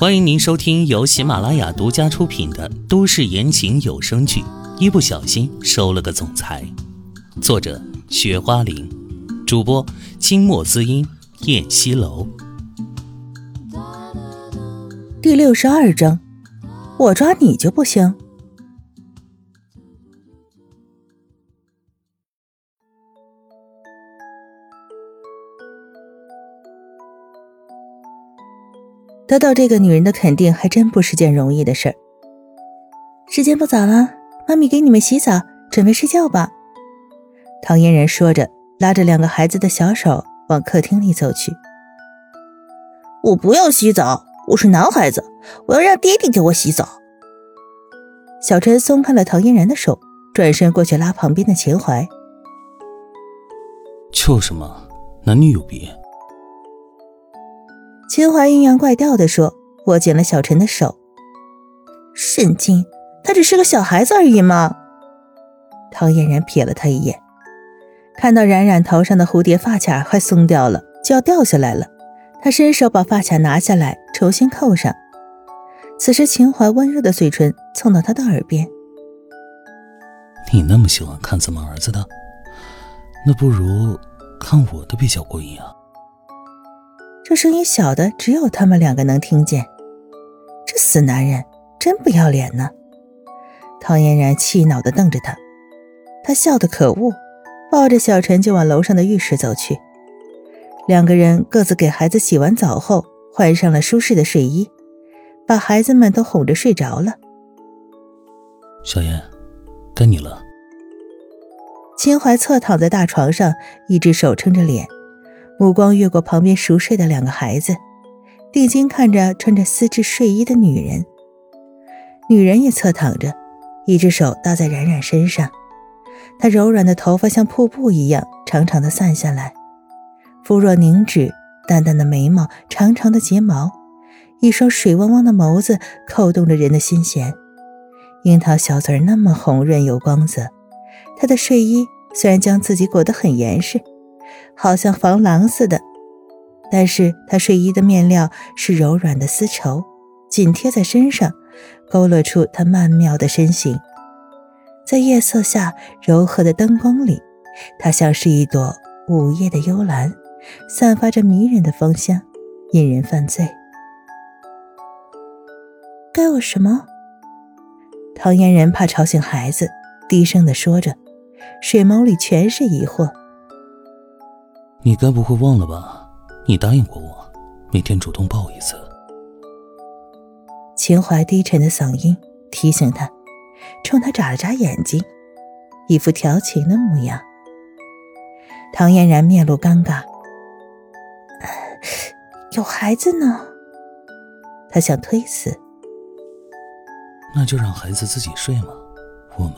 欢迎您收听由喜马拉雅独家出品的都市言情有声剧《一不小心收了个总裁》，作者：雪花玲，主播：清墨滋音、燕西楼。第六十二章，我抓你就不行。得到这个女人的肯定，还真不是件容易的事儿。时间不早了，妈咪给你们洗澡，准备睡觉吧。唐嫣然说着，拉着两个孩子的小手往客厅里走去。我不要洗澡，我是男孩子，我要让爹爹给我洗澡。小陈松开了唐嫣然的手，转身过去拉旁边的秦淮。就是嘛，男女有别。秦淮阴阳怪调地说，握紧了小陈的手。神经，他只是个小孩子而已嘛。唐嫣然瞥了他一眼，看到冉冉头上的蝴蝶发卡快松掉了，就要掉下来了。他伸手把发卡拿下来，重新扣上。此时，秦淮温热的嘴唇蹭到他的耳边：“你那么喜欢看咱们儿子的，那不如看我的比较过瘾啊。”这声音小的只有他们两个能听见，这死男人真不要脸呢！唐嫣然气恼的瞪着他，他笑得可恶，抱着小陈就往楼上的浴室走去。两个人各自给孩子洗完澡后，换上了舒适的睡衣，把孩子们都哄着睡着了。小燕，该你了。秦淮侧躺在大床上，一只手撑着脸。目光越过旁边熟睡的两个孩子，定睛看着穿着丝质睡衣的女人。女人也侧躺着，一只手搭在冉冉身上。她柔软的头发像瀑布一样长长的散下来，肤若凝脂，淡淡的眉毛，长长的睫毛，一双水汪汪的眸子扣动着人的心弦。樱桃小嘴那么红润有光泽，她的睡衣虽然将自己裹得很严实。好像防狼似的，但是她睡衣的面料是柔软的丝绸，紧贴在身上，勾勒出她曼妙的身形。在夜色下柔和的灯光里，她像是一朵午夜的幽兰，散发着迷人的芳香，引人犯罪。该我什么？唐嫣然怕吵醒孩子，低声的说着，水眸里全是疑惑。你该不会忘了吧？你答应过我，每天主动抱一次。秦淮低沉的嗓音提醒他，冲他眨了眨眼睛，一副调情的模样。唐嫣然面露尴尬，有孩子呢。他想推辞，那就让孩子自己睡嘛，我们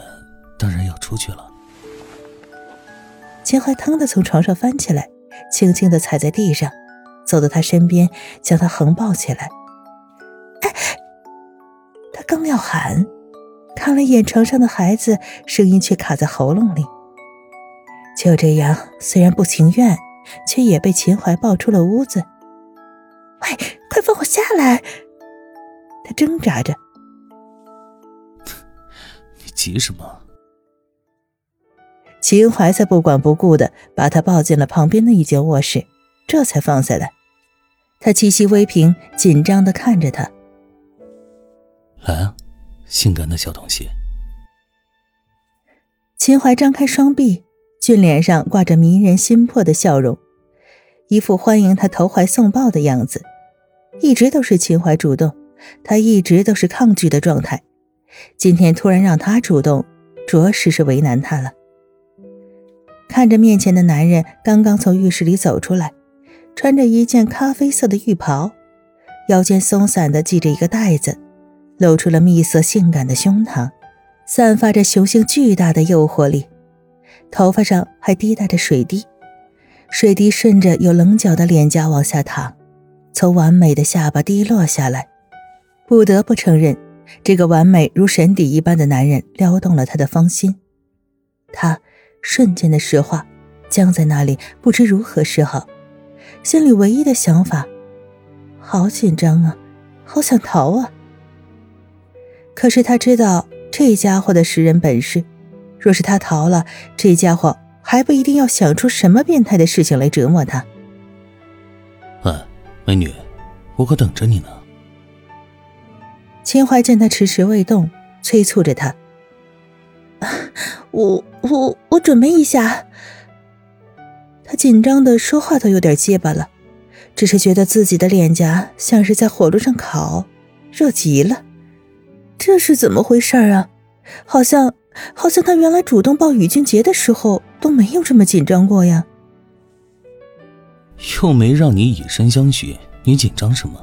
当然要出去了。秦淮腾的从床上翻起来，轻轻的踩在地上，走到他身边，将他横抱起来。哎，他刚要喊，看了一眼床上的孩子，声音却卡在喉咙里。就这样，虽然不情愿，却也被秦淮抱出了屋子。喂，快放我下来！他挣扎着。你急什么？秦淮才不管不顾的把他抱进了旁边的一间卧室，这才放下来。他气息微平，紧张的看着他。来啊，性感的小东西。秦淮张开双臂，俊脸上挂着迷人心魄的笑容，一副欢迎他投怀送抱的样子。一直都是秦淮主动，他一直都是抗拒的状态。今天突然让他主动，着实是为难他了。看着面前的男人，刚刚从浴室里走出来，穿着一件咖啡色的浴袍，腰间松散的系着一个带子，露出了蜜色性感的胸膛，散发着雄性巨大的诱惑力。头发上还滴答着水滴，水滴顺着有棱角的脸颊往下淌，从完美的下巴滴落下来。不得不承认，这个完美如神邸一般的男人撩动了他的芳心。他。瞬间的石化，僵在那里，不知如何是好。心里唯一的想法，好紧张啊，好想逃啊！可是他知道这家伙的识人本事，若是他逃了，这家伙还不一定要想出什么变态的事情来折磨他。哎，美女，我可等着你呢。秦淮见他迟迟未动，催促着他：“我我我准备一下。”他紧张的说话都有点结巴了，只是觉得自己的脸颊像是在火炉上烤，热极了。这是怎么回事啊？好像好像他原来主动抱雨俊杰的时候都没有这么紧张过呀。又没让你以身相许，你紧张什么？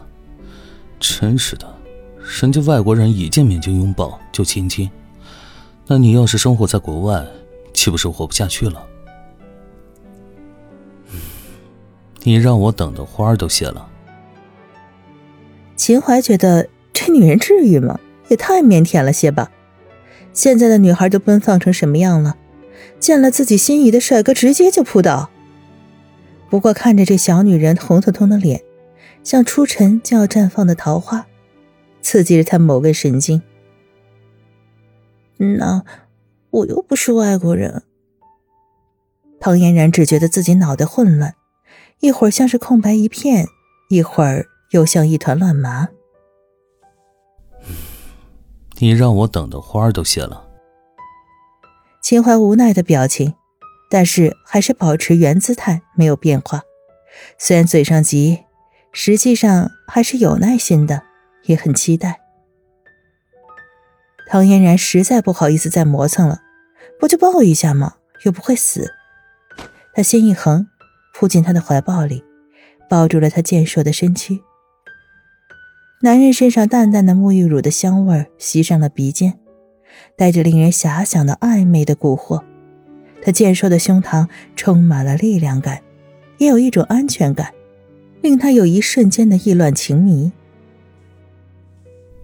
真是的，人家外国人一见面就拥抱就亲亲，那你要是生活在国外，岂不是活不下去了？你让我等的花儿都谢了。秦淮觉得这女人至于吗？也太腼腆了些吧。现在的女孩都奔放成什么样了？见了自己心仪的帅哥，直接就扑倒。不过看着这小女人红彤彤的脸，像初晨就要绽放的桃花，刺激着她某根神经。那我又不是外国人。唐嫣然只觉得自己脑袋混乱。一会儿像是空白一片，一会儿又像一团乱麻。你让我等的花儿都谢了。秦淮无奈的表情，但是还是保持原姿态，没有变化。虽然嘴上急，实际上还是有耐心的，也很期待。唐嫣然实在不好意思再磨蹭了，不就抱一下吗？又不会死。他心一横。扑进他的怀抱里，抱住了他健硕的身躯。男人身上淡淡的沐浴乳的香味袭上了鼻尖，带着令人遐想的暧昧的蛊惑。他健硕的胸膛充满了力量感，也有一种安全感，令他有一瞬间的意乱情迷。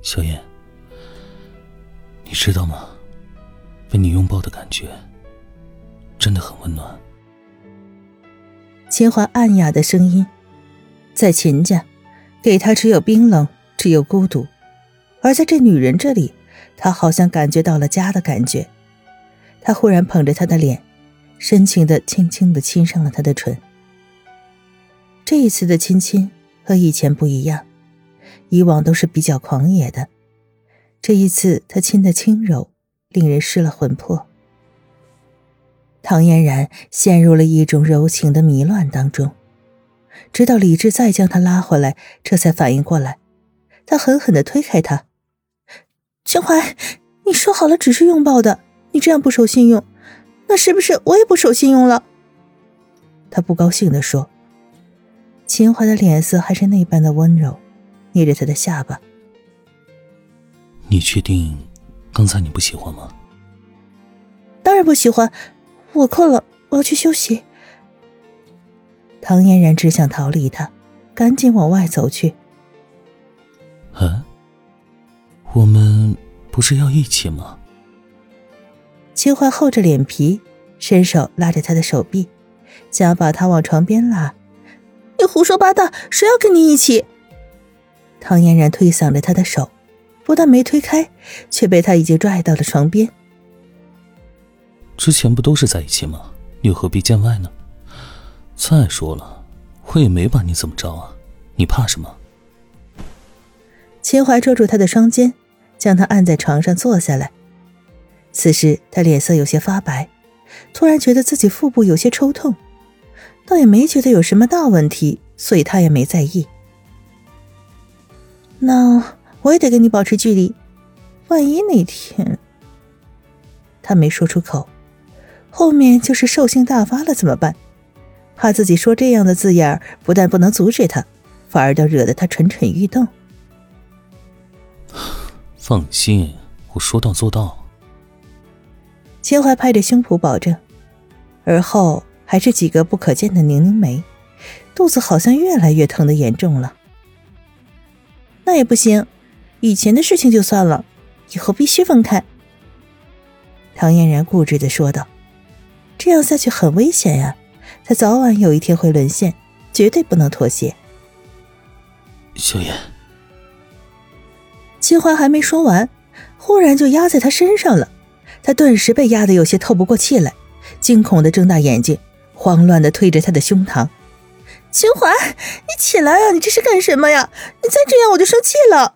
小燕，你知道吗？被你拥抱的感觉真的很温暖。秦淮暗哑的声音，在秦家，给他只有冰冷，只有孤独；而在这女人这里，他好像感觉到了家的感觉。他忽然捧着她的脸，深情的、轻轻的亲上了她的唇。这一次的亲亲和以前不一样，以往都是比较狂野的，这一次他亲的轻柔，令人失了魂魄。唐嫣然陷入了一种柔情的迷乱当中，直到理智再将他拉回来，这才反应过来。他狠狠的推开她：“秦淮，你说好了只是拥抱的，你这样不守信用，那是不是我也不守信用了？”他不高兴的说。秦淮的脸色还是那般的温柔，捏着他的下巴：“你确定刚才你不喜欢吗？”“当然不喜欢。”我困了，我要去休息。唐嫣然只想逃离他，赶紧往外走去。啊，我们不是要一起吗？秦淮厚着脸皮，伸手拉着他的手臂，想要把他往床边拉。你胡说八道，谁要跟你一起？唐嫣然推搡着他的手，不但没推开，却被他已经拽到了床边。之前不都是在一起吗？你又何必见外呢？再说了，我也没把你怎么着啊，你怕什么？秦淮捉住他的双肩，将他按在床上坐下来。此时他脸色有些发白，突然觉得自己腹部有些抽痛，倒也没觉得有什么大问题，所以他也没在意。那我也得跟你保持距离，万一哪天……他没说出口。后面就是兽性大发了怎么办？怕自己说这样的字眼不但不能阻止他，反而倒惹得他蠢蠢欲动。放心，我说到做到。秦淮拍着胸脯保证，而后还是几个不可见的拧拧眉，肚子好像越来越疼的严重了。那也不行，以前的事情就算了，以后必须分开。唐嫣然固执的说道，这样下去很危险呀，他早晚有一天会沦陷，绝对不能妥协。秦淮还没说完，忽然就压在他身上了，他顿时被压的有些透不过气来，惊恐的睁大眼睛，慌乱的推着他的胸膛。秦淮，你起来啊，你这是干什么呀？你再这样我就生气了。